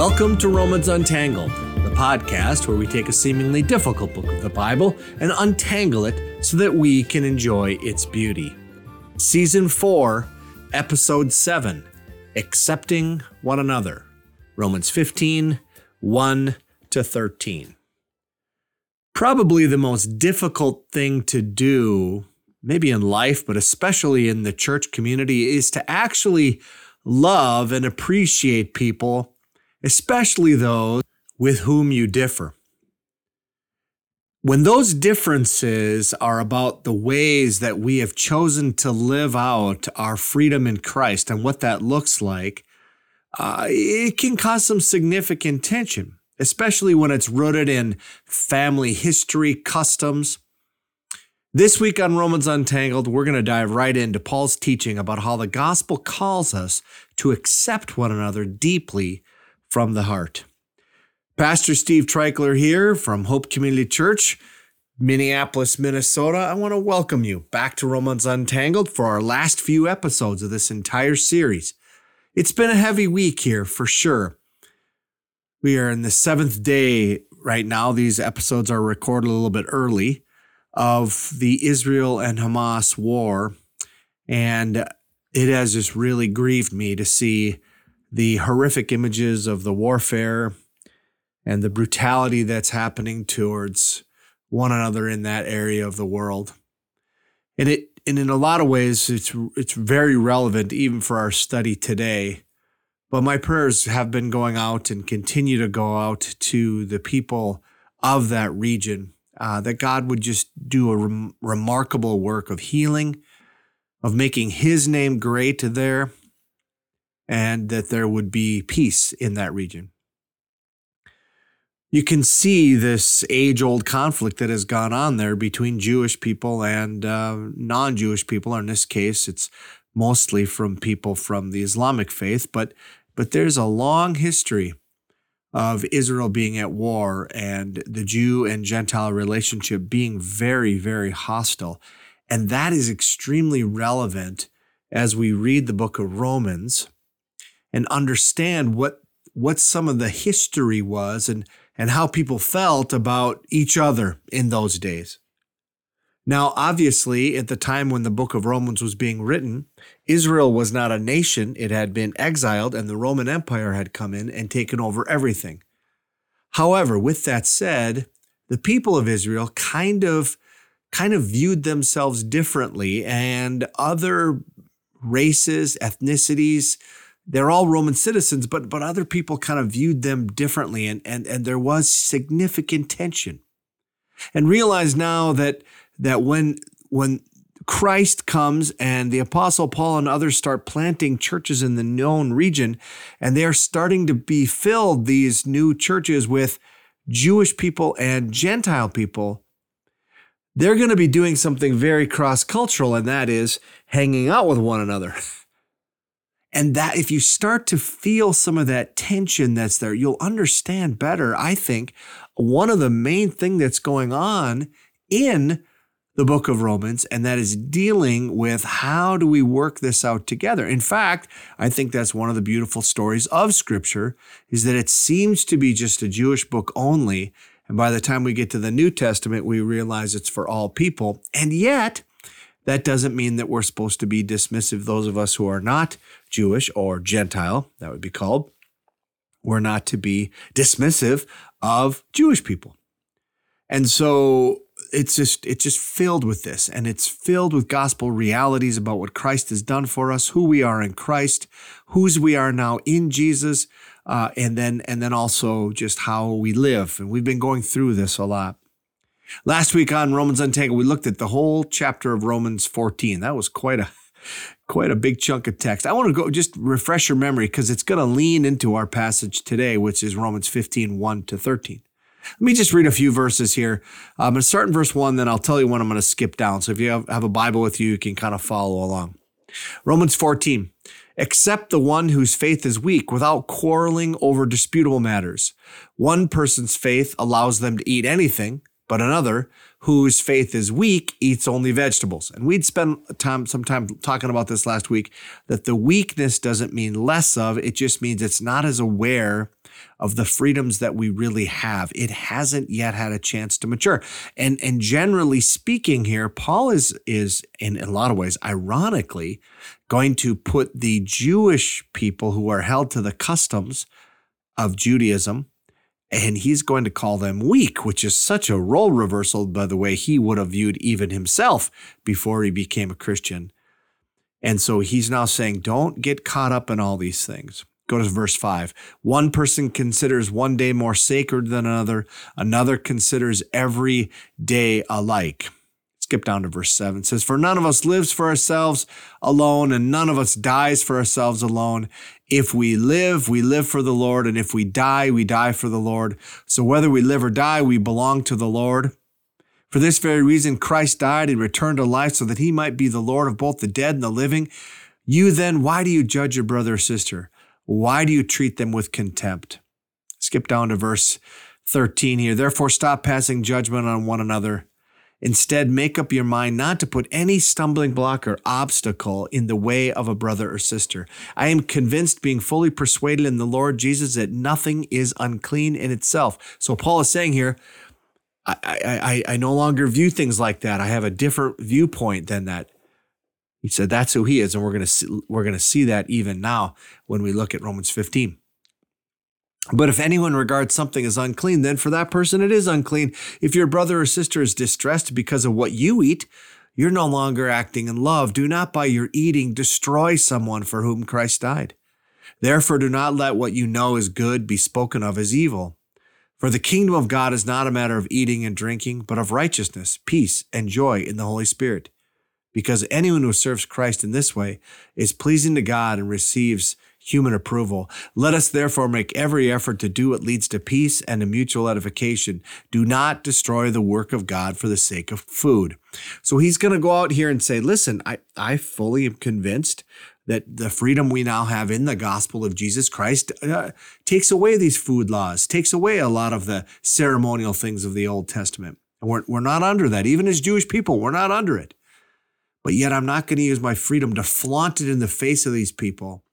Welcome to Romans Untangled, the podcast where we take a seemingly difficult book of the Bible and untangle it so that we can enjoy its beauty. Season 4, Episode 7 Accepting One Another. Romans 15, 1 to 13. Probably the most difficult thing to do, maybe in life, but especially in the church community, is to actually love and appreciate people especially those with whom you differ. When those differences are about the ways that we have chosen to live out our freedom in Christ and what that looks like, uh, it can cause some significant tension, especially when it's rooted in family history, customs. This week on Romans Untangled, we're going to dive right into Paul's teaching about how the gospel calls us to accept one another deeply from the heart. Pastor Steve Treichler here from Hope Community Church, Minneapolis, Minnesota. I want to welcome you back to Romans Untangled for our last few episodes of this entire series. It's been a heavy week here for sure. We are in the seventh day right now. These episodes are recorded a little bit early of the Israel and Hamas war. And it has just really grieved me to see the horrific images of the warfare and the brutality that's happening towards one another in that area of the world. And it and in a lot of ways it's it's very relevant even for our study today. But my prayers have been going out and continue to go out to the people of that region uh, that God would just do a rem- remarkable work of healing, of making His name great there, and that there would be peace in that region. You can see this age old conflict that has gone on there between Jewish people and uh, non Jewish people. In this case, it's mostly from people from the Islamic faith, but, but there's a long history of Israel being at war and the Jew and Gentile relationship being very, very hostile. And that is extremely relevant as we read the book of Romans and understand what what some of the history was and and how people felt about each other in those days. Now, obviously, at the time when the book of Romans was being written, Israel was not a nation. It had been exiled, and the Roman Empire had come in and taken over everything. However, with that said, the people of Israel kind of kind of viewed themselves differently, and other races, ethnicities, they're all Roman citizens, but but other people kind of viewed them differently, and and and there was significant tension. And realize now that that when when Christ comes and the apostle Paul and others start planting churches in the known region, and they're starting to be filled these new churches with Jewish people and Gentile people. They're going to be doing something very cross cultural, and that is hanging out with one another. And that if you start to feel some of that tension that's there, you'll understand better. I think one of the main thing that's going on in the book of Romans, and that is dealing with how do we work this out together. In fact, I think that's one of the beautiful stories of scripture is that it seems to be just a Jewish book only. And by the time we get to the New Testament, we realize it's for all people. And yet, that doesn't mean that we're supposed to be dismissive, those of us who are not Jewish or Gentile, that would be called. We're not to be dismissive of Jewish people. And so it's just it's just filled with this and it's filled with gospel realities about what Christ has done for us, who we are in Christ, whose we are now in Jesus, uh, and then and then also just how we live. And we've been going through this a lot. Last week on Romans Untangled, we looked at the whole chapter of Romans 14. That was quite a quite a big chunk of text. I want to go just refresh your memory because it's going to lean into our passage today, which is Romans 15, 1 to 13. Let me just read a few verses here. I'm going to start in verse 1, then I'll tell you when I'm going to skip down. So if you have, have a Bible with you, you can kind of follow along. Romans 14. Accept the one whose faith is weak without quarreling over disputable matters. One person's faith allows them to eat anything but another whose faith is weak eats only vegetables. And we'd spend time some time talking about this last week that the weakness doesn't mean less of, it just means it's not as aware of the freedoms that we really have. It hasn't yet had a chance to mature. And and generally speaking here, Paul is is in, in a lot of ways ironically going to put the Jewish people who are held to the customs of Judaism and he's going to call them weak, which is such a role reversal by the way he would have viewed even himself before he became a Christian. And so he's now saying, don't get caught up in all these things. Go to verse 5. One person considers one day more sacred than another, another considers every day alike. Skip down to verse 7. It says, For none of us lives for ourselves alone, and none of us dies for ourselves alone. If we live, we live for the Lord, and if we die, we die for the Lord. So whether we live or die, we belong to the Lord. For this very reason, Christ died and returned to life so that he might be the Lord of both the dead and the living. You then, why do you judge your brother or sister? Why do you treat them with contempt? Skip down to verse 13 here. Therefore, stop passing judgment on one another Instead, make up your mind not to put any stumbling block or obstacle in the way of a brother or sister. I am convinced, being fully persuaded in the Lord Jesus, that nothing is unclean in itself. So, Paul is saying here, I, I, I no longer view things like that. I have a different viewpoint than that. He said that's who he is, and we're gonna we're gonna see that even now when we look at Romans 15. But if anyone regards something as unclean, then for that person it is unclean. If your brother or sister is distressed because of what you eat, you're no longer acting in love. Do not by your eating destroy someone for whom Christ died. Therefore, do not let what you know is good be spoken of as evil. For the kingdom of God is not a matter of eating and drinking, but of righteousness, peace, and joy in the Holy Spirit. Because anyone who serves Christ in this way is pleasing to God and receives human approval. Let us therefore make every effort to do what leads to peace and to mutual edification. Do not destroy the work of God for the sake of food. So he's going to go out here and say, listen, I, I fully am convinced that the freedom we now have in the gospel of Jesus Christ uh, takes away these food laws, takes away a lot of the ceremonial things of the Old Testament. And we're, we're not under that. Even as Jewish people, we're not under it. But yet I'm not going to use my freedom to flaunt it in the face of these people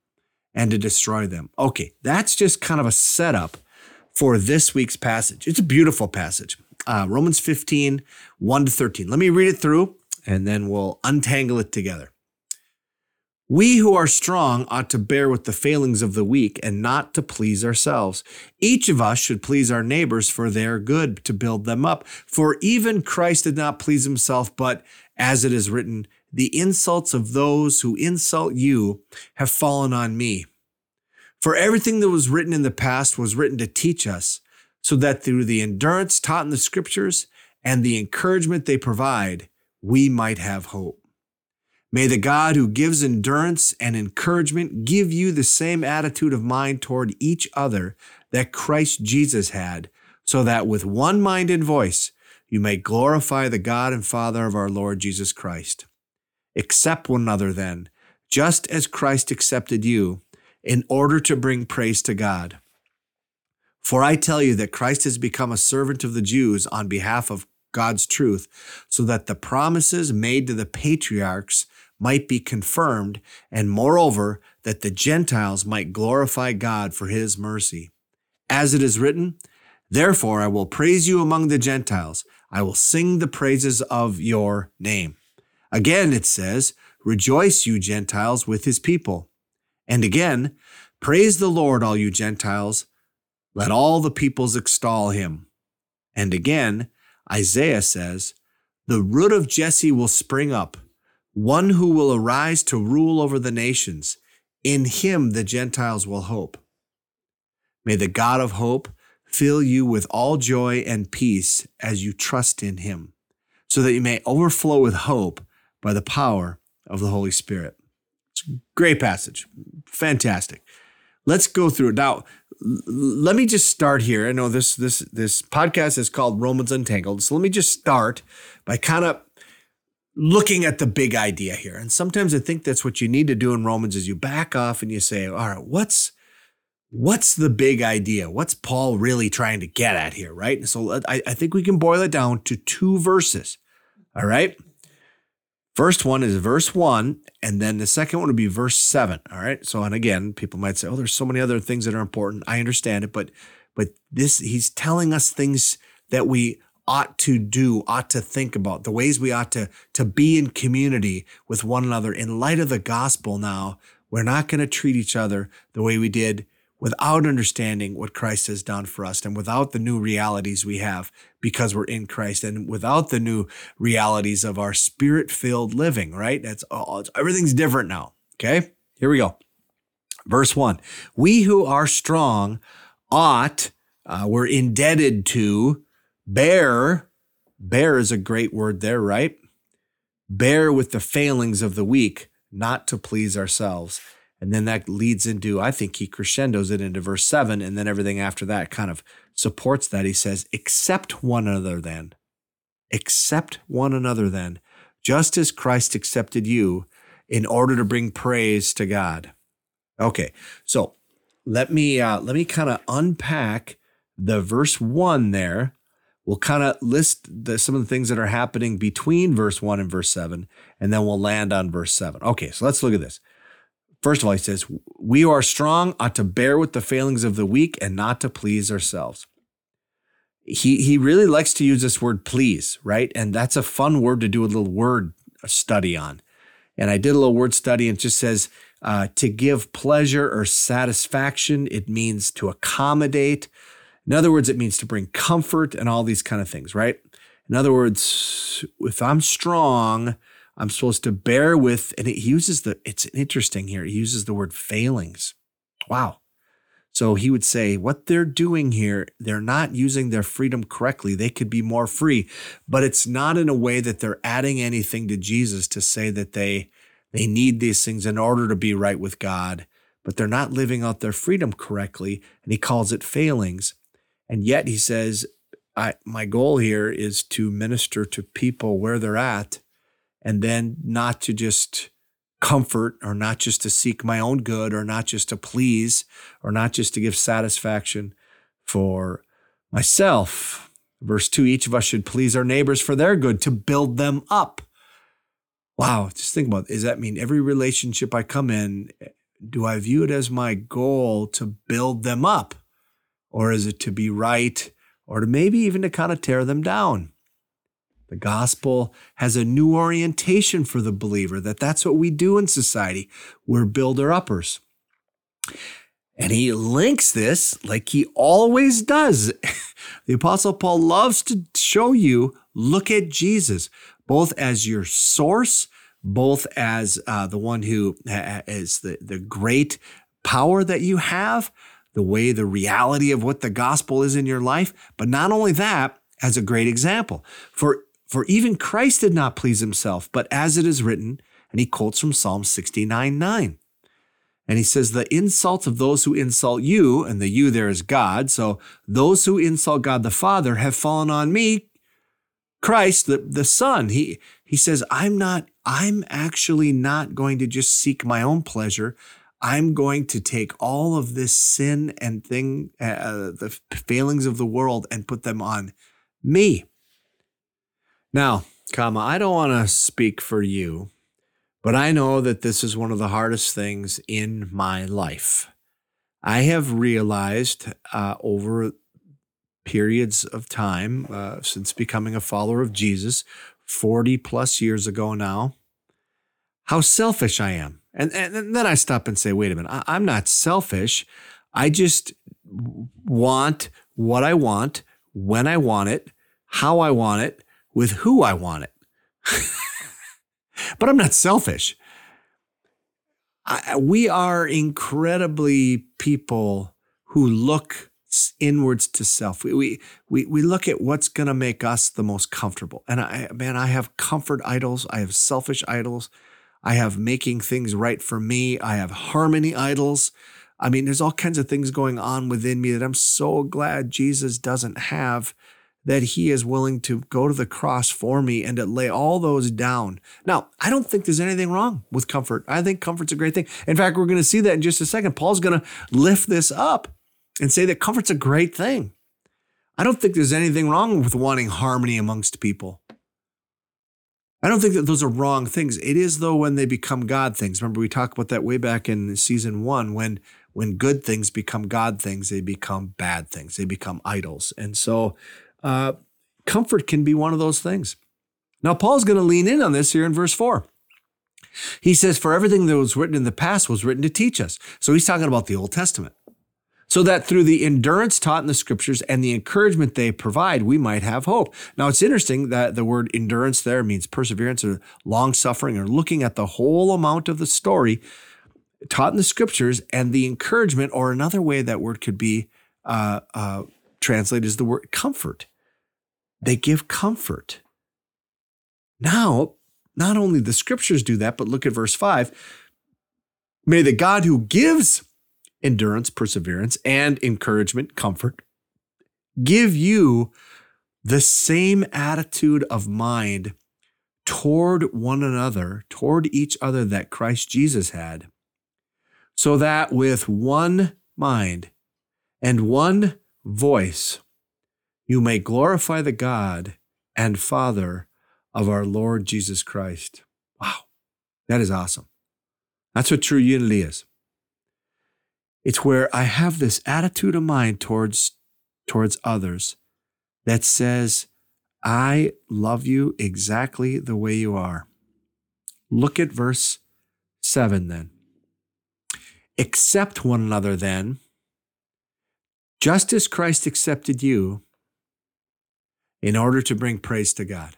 and to destroy them. Okay, that's just kind of a setup for this week's passage. It's a beautiful passage. Uh, Romans 15, 1 to 13. Let me read it through and then we'll untangle it together. We who are strong ought to bear with the failings of the weak and not to please ourselves. Each of us should please our neighbors for their good to build them up. For even Christ did not please himself, but as it is written, the insults of those who insult you have fallen on me. For everything that was written in the past was written to teach us, so that through the endurance taught in the scriptures and the encouragement they provide, we might have hope. May the God who gives endurance and encouragement give you the same attitude of mind toward each other that Christ Jesus had, so that with one mind and voice you may glorify the God and Father of our Lord Jesus Christ. Accept one another then, just as Christ accepted you, in order to bring praise to God. For I tell you that Christ has become a servant of the Jews on behalf of God's truth, so that the promises made to the patriarchs might be confirmed, and moreover, that the Gentiles might glorify God for his mercy. As it is written, Therefore I will praise you among the Gentiles, I will sing the praises of your name. Again, it says, Rejoice, you Gentiles, with his people. And again, Praise the Lord, all you Gentiles. Let all the peoples extol him. And again, Isaiah says, The root of Jesse will spring up, one who will arise to rule over the nations. In him the Gentiles will hope. May the God of hope fill you with all joy and peace as you trust in him, so that you may overflow with hope by the power of the Holy Spirit. It's a great passage. Fantastic. Let's go through it. Now, let me just start here. I know this this this podcast is called Romans Untangled. So let me just start by kind of looking at the big idea here. And sometimes I think that's what you need to do in Romans is you back off and you say, all right, what's what's the big idea? What's Paul really trying to get at here, right? So uh, I, I think we can boil it down to two verses. All right. First one is verse one, and then the second one would be verse seven. All right. So, and again, people might say, oh, there's so many other things that are important. I understand it, but but this he's telling us things that we ought to do, ought to think about, the ways we ought to, to be in community with one another in light of the gospel now. We're not going to treat each other the way we did without understanding what Christ has done for us and without the new realities we have because we're in Christ and without the new realities of our spirit filled living, right? That's all, everything's different now. Okay. Here we go. Verse one, we who are strong ought, uh, we're indebted to bear. Bear is a great word there, right? Bear with the failings of the weak, not to please ourselves. And then that leads into, I think he crescendos it into verse seven. And then everything after that kind of supports that. He says, accept one another then. Accept one another then, just as Christ accepted you in order to bring praise to God. Okay. So let me, uh, let me kind of unpack the verse one there. We'll kind of list the, some of the things that are happening between verse one and verse seven, and then we'll land on verse seven. Okay. So let's look at this. First of all, he says, We who are strong ought to bear with the failings of the weak and not to please ourselves. He, he really likes to use this word please, right? And that's a fun word to do a little word study on. And I did a little word study and it just says uh, to give pleasure or satisfaction. It means to accommodate. In other words, it means to bring comfort and all these kind of things, right? In other words, if I'm strong, I'm supposed to bear with, and it uses the, it's interesting here. He uses the word failings. Wow. So he would say, what they're doing here, they're not using their freedom correctly. They could be more free, but it's not in a way that they're adding anything to Jesus to say that they, they need these things in order to be right with God, but they're not living out their freedom correctly. And he calls it failings. And yet he says, I, my goal here is to minister to people where they're at and then not to just comfort or not just to seek my own good or not just to please or not just to give satisfaction for myself. Verse 2 each of us should please our neighbors for their good to build them up. Wow, just think about it. Does that mean every relationship I come in, do I view it as my goal to build them up? Or is it to be right or to maybe even to kind of tear them down? The gospel has a new orientation for the believer that that's what we do in society. We're builder uppers. And he links this like he always does. the Apostle Paul loves to show you look at Jesus, both as your source, both as uh, the one who is the, the great power that you have, the way, the reality of what the gospel is in your life. But not only that, as a great example. For for even Christ did not please himself, but as it is written, and he quotes from Psalm 69 9. And he says, The insults of those who insult you, and the you there is God. So those who insult God the Father have fallen on me, Christ, the, the Son. He, he says, I'm not, I'm actually not going to just seek my own pleasure. I'm going to take all of this sin and thing, uh, the failings of the world, and put them on me. Now, comma, I don't want to speak for you, but I know that this is one of the hardest things in my life. I have realized uh, over periods of time uh, since becoming a follower of Jesus, 40 plus years ago now, how selfish I am. And, and then I stop and say, wait a minute, I, I'm not selfish. I just want what I want, when I want it, how I want it, with who I want it. but I'm not selfish. I, we are incredibly people who look inwards to self. We, we, we, we look at what's going to make us the most comfortable. And I, man, I have comfort idols. I have selfish idols. I have making things right for me. I have harmony idols. I mean, there's all kinds of things going on within me that I'm so glad Jesus doesn't have that he is willing to go to the cross for me and to lay all those down. Now, I don't think there's anything wrong with comfort. I think comfort's a great thing. In fact, we're going to see that in just a second. Paul's going to lift this up and say that comfort's a great thing. I don't think there's anything wrong with wanting harmony amongst people. I don't think that those are wrong things. It is though when they become God things. Remember we talked about that way back in season 1 when when good things become God things, they become bad things. They become idols. And so uh, comfort can be one of those things. Now Paul's going to lean in on this here in verse 4. He says for everything that was written in the past was written to teach us. So he's talking about the Old Testament so that through the endurance taught in the scriptures and the encouragement they provide, we might have hope. Now, it's interesting that the word endurance there means perseverance or long suffering or looking at the whole amount of the story taught in the scriptures and the encouragement, or another way that word could be uh, uh, translated is the word comfort. They give comfort. Now, not only the scriptures do that, but look at verse 5. May the God who gives endurance, perseverance, and encouragement, comfort. Give you the same attitude of mind toward one another, toward each other that Christ Jesus had, so that with one mind and one voice you may glorify the God and Father of our Lord Jesus Christ. Wow, that is awesome. That's what true unity is. It's where I have this attitude of mind towards, towards others that says, I love you exactly the way you are. Look at verse 7 then. Accept one another then, just as Christ accepted you, in order to bring praise to God.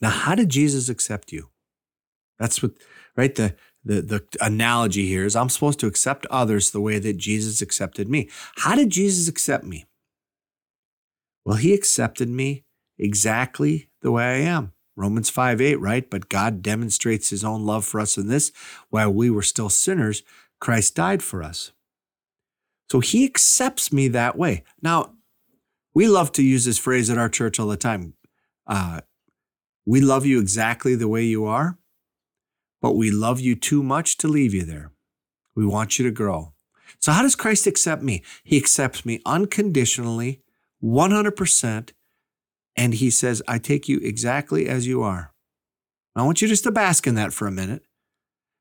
Now, how did Jesus accept you? That's what, right? The, the, the analogy here is I'm supposed to accept others the way that Jesus accepted me. How did Jesus accept me? Well, he accepted me exactly the way I am. Romans 5 8, right? But God demonstrates his own love for us in this while we were still sinners, Christ died for us. So he accepts me that way. Now, we love to use this phrase at our church all the time. Uh, we love you exactly the way you are but we love you too much to leave you there. We want you to grow. So, how does Christ accept me? He accepts me unconditionally, 100%, and He says, I take you exactly as you are. I want you just to bask in that for a minute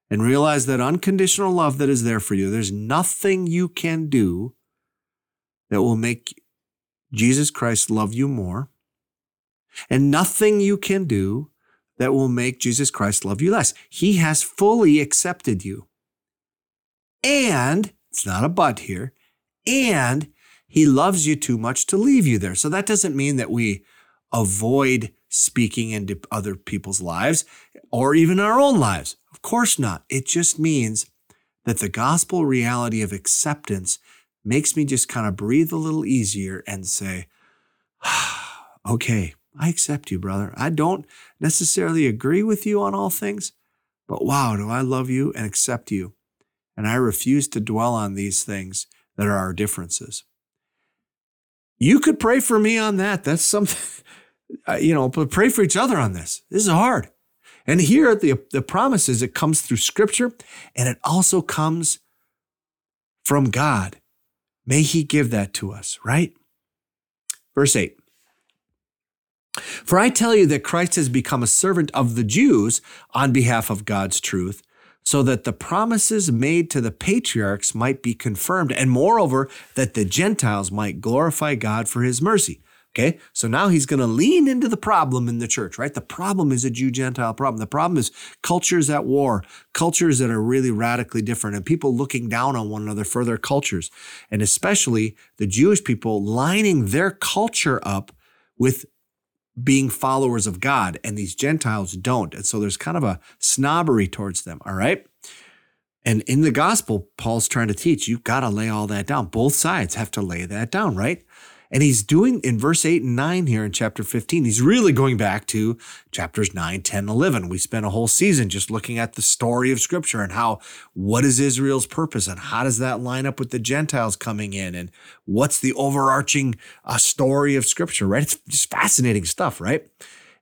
and realize that unconditional love that is there for you, there's nothing you can do that will make Jesus Christ love you more, and nothing you can do that will make Jesus Christ love you less. He has fully accepted you. And it's not a but here, and he loves you too much to leave you there. So that doesn't mean that we avoid speaking into other people's lives or even our own lives. Of course not. It just means that the gospel reality of acceptance makes me just kind of breathe a little easier and say, okay, I accept you, brother. I don't necessarily agree with you on all things, but wow, do I love you and accept you. And I refuse to dwell on these things that are our differences. You could pray for me on that. That's something, Uh, you know, but pray for each other on this. This is hard. And here the, the promise is it comes through scripture and it also comes from God. May he give that to us, right? Verse 8. For I tell you that Christ has become a servant of the Jews on behalf of God's truth, so that the promises made to the patriarchs might be confirmed, and moreover, that the Gentiles might glorify God for his mercy. Okay, so now he's going to lean into the problem in the church, right? The problem is a Jew Gentile problem. The problem is cultures at war, cultures that are really radically different, and people looking down on one another for their cultures, and especially the Jewish people lining their culture up with being followers of God, and these Gentiles don't. And so there's kind of a snobbery towards them, all right? And in the gospel, Paul's trying to teach you've got to lay all that down. Both sides have to lay that down, right? And he's doing in verse 8 and 9 here in chapter 15, he's really going back to chapters 9, 10, 11. We spent a whole season just looking at the story of scripture and how what is Israel's purpose and how does that line up with the Gentiles coming in and what's the overarching uh, story of scripture, right? It's just fascinating stuff, right?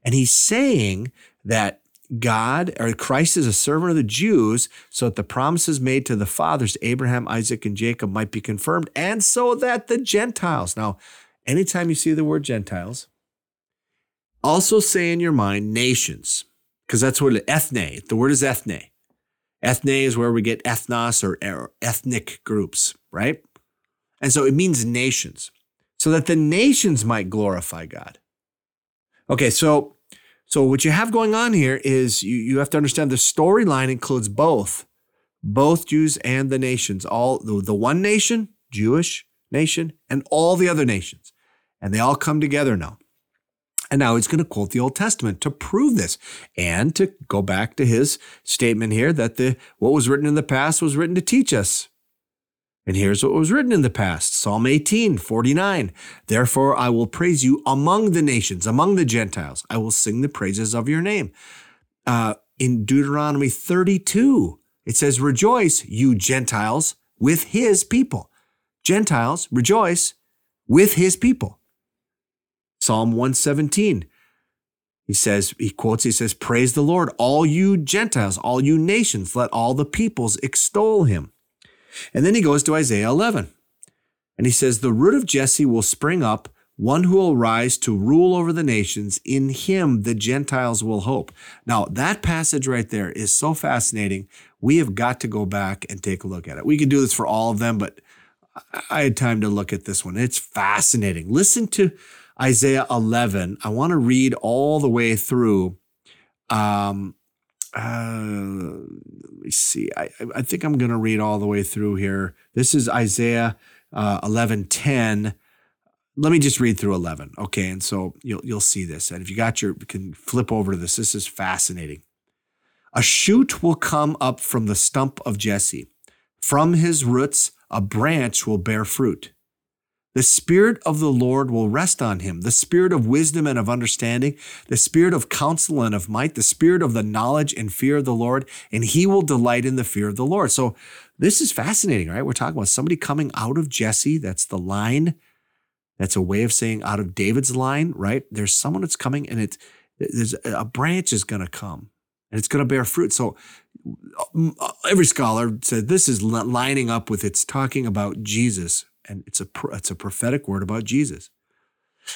And he's saying that God or Christ is a servant of the Jews so that the promises made to the fathers, Abraham, Isaac, and Jacob, might be confirmed, and so that the Gentiles. Now, anytime you see the word Gentiles, also say in your mind nations, because that's what ethne, the word is ethne. Ethne is where we get ethnos or, or ethnic groups, right? And so it means nations, so that the nations might glorify God. Okay, so so what you have going on here is you, you have to understand the storyline includes both, both Jews and the nations, all the, the one nation, Jewish nation, and all the other nations. And they all come together now. And now he's going to quote the Old Testament to prove this and to go back to his statement here that the what was written in the past was written to teach us and here's what was written in the past Psalm 18, 49. Therefore, I will praise you among the nations, among the Gentiles. I will sing the praises of your name. Uh, in Deuteronomy 32, it says, Rejoice, you Gentiles, with his people. Gentiles, rejoice with his people. Psalm 117, he says, he quotes, he says, Praise the Lord, all you Gentiles, all you nations, let all the peoples extol him. And then he goes to Isaiah 11. And he says, The root of Jesse will spring up, one who will rise to rule over the nations. In him, the Gentiles will hope. Now, that passage right there is so fascinating. We have got to go back and take a look at it. We could do this for all of them, but I had time to look at this one. It's fascinating. Listen to Isaiah 11. I want to read all the way through. Um, uh, let me see. I, I think I'm going to read all the way through here. This is Isaiah uh, 11 10. Let me just read through 11. Okay. And so you'll, you'll see this. And if you got your, you can flip over to this. This is fascinating. A shoot will come up from the stump of Jesse. From his roots, a branch will bear fruit. The Spirit of the Lord will rest on him the Spirit of wisdom and of understanding, the Spirit of counsel and of might, the Spirit of the knowledge and fear of the Lord, and he will delight in the fear of the Lord. So this is fascinating, right? We're talking about somebody coming out of Jesse. That's the line. That's a way of saying out of David's line, right? There's someone that's coming and it's there's a branch is going to come and it's going to bear fruit. So uh, every scholar said this is lining up with it's talking about Jesus and it's a it's a prophetic word about Jesus.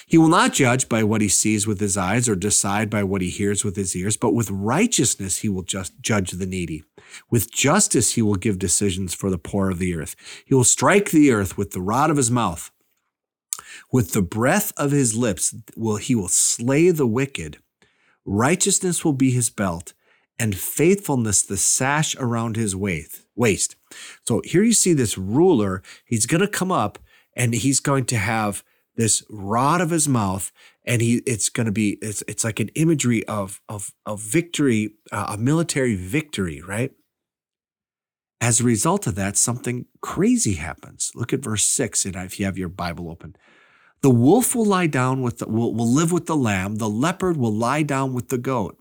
He will not judge by what he sees with his eyes or decide by what he hears with his ears, but with righteousness he will just judge the needy. With justice he will give decisions for the poor of the earth. He will strike the earth with the rod of his mouth. With the breath of his lips will he will slay the wicked. Righteousness will be his belt, and faithfulness the sash around his waist. So here you see this ruler. He's going to come up and he's going to have this rod of his mouth and he it's going to be it's it's like an imagery of of of victory uh, a military victory right? As a result of that something crazy happens. Look at verse 6 and if you have your bible open. The wolf will lie down with the will, will live with the lamb. The leopard will lie down with the goat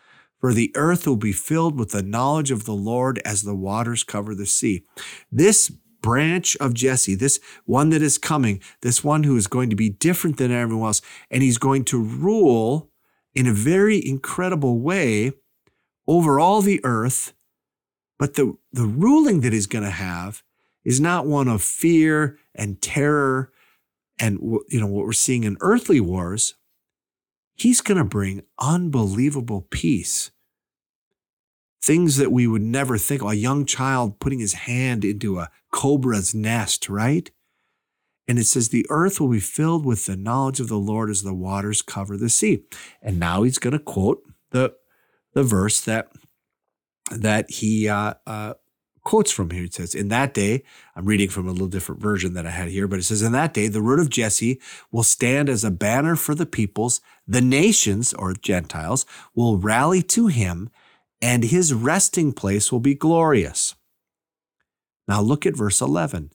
for the earth will be filled with the knowledge of the Lord as the waters cover the sea. This branch of Jesse, this one that is coming, this one who is going to be different than everyone else, and he's going to rule in a very incredible way over all the earth. But the, the ruling that he's going to have is not one of fear and terror and you know what we're seeing in earthly wars He's going to bring unbelievable peace. Things that we would never think. A young child putting his hand into a cobra's nest, right? And it says, The earth will be filled with the knowledge of the Lord as the waters cover the sea. And now he's going to quote the the verse that that he uh, uh, quotes from here. It says, In that day, I'm reading from a little different version that I had here, but it says, In that day, the root of Jesse will stand as a banner for the peoples. The nations, or Gentiles, will rally to him, and his resting place will be glorious. Now look at verse 11.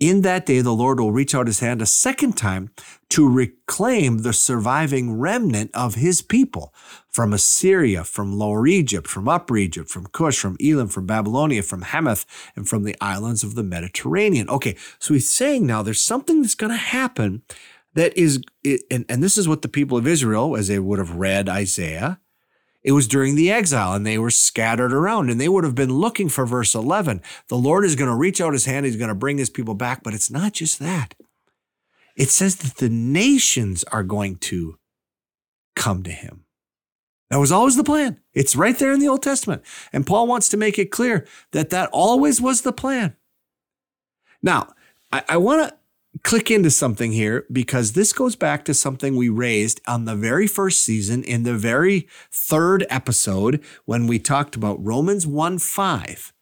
In that day, the Lord will reach out his hand a second time to reclaim the surviving remnant of his people from Assyria, from Lower Egypt, from Upper Egypt, from Cush, from Elam, from Babylonia, from Hamath, and from the islands of the Mediterranean. Okay, so he's saying now there's something that's going to happen that is, and, and this is what the people of Israel, as they would have read Isaiah, it was during the exile and they were scattered around and they would have been looking for verse 11. The Lord is going to reach out his hand. He's going to bring his people back. But it's not just that. It says that the nations are going to come to him. That was always the plan. It's right there in the Old Testament. And Paul wants to make it clear that that always was the plan. Now, I, I want to click into something here because this goes back to something we raised on the very first season in the very third episode when we talked about Romans 1 5.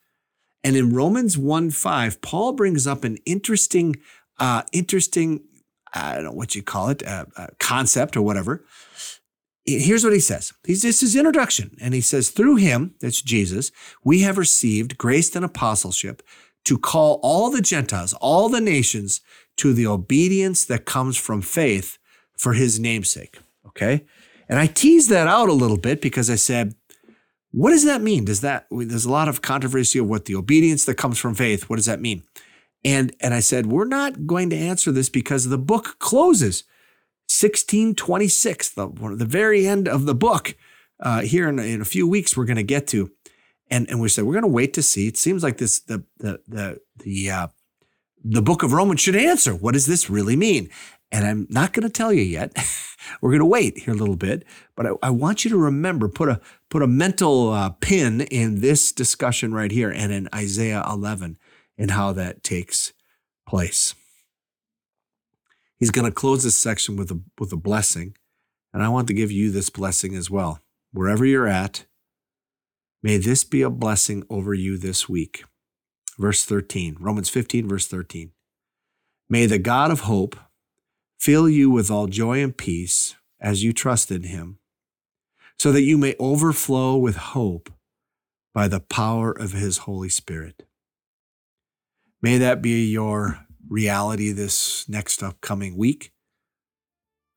And in Romans 1 5, Paul brings up an interesting, uh, interesting, I don't know what you call it, uh, uh, concept or whatever. Here's what he says. He's this is introduction. And he says, through him, that's Jesus, we have received grace and apostleship to call all the Gentiles, all the nations to the obedience that comes from faith for his namesake. Okay. And I teased that out a little bit because I said, what does that mean? Does that, there's a lot of controversy of what the obedience that comes from faith, what does that mean? And, and I said, we're not going to answer this because the book closes 1626, the, the very end of the book. Uh, here in, in a few weeks, we're going to get to. And, and we said, we're going to wait to see. It seems like this, the, the, the, the, uh, the book of Romans should answer. What does this really mean? And I'm not going to tell you yet. We're going to wait here a little bit, but I, I, want you to remember put a put a mental uh, pin in this discussion right here and in Isaiah 11 and how that takes place. He's going to close this section with a with a blessing, and I want to give you this blessing as well. Wherever you're at, may this be a blessing over you this week verse 13, Romans 15, verse 13. May the God of hope fill you with all joy and peace as you trust in him, so that you may overflow with hope by the power of his Holy Spirit. May that be your reality this next upcoming week.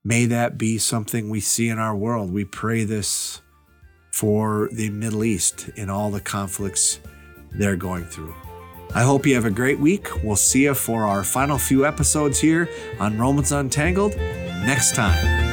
May that be something we see in our world. We pray this for the Middle East in all the conflicts they're going through. I hope you have a great week. We'll see you for our final few episodes here on Romans Untangled next time.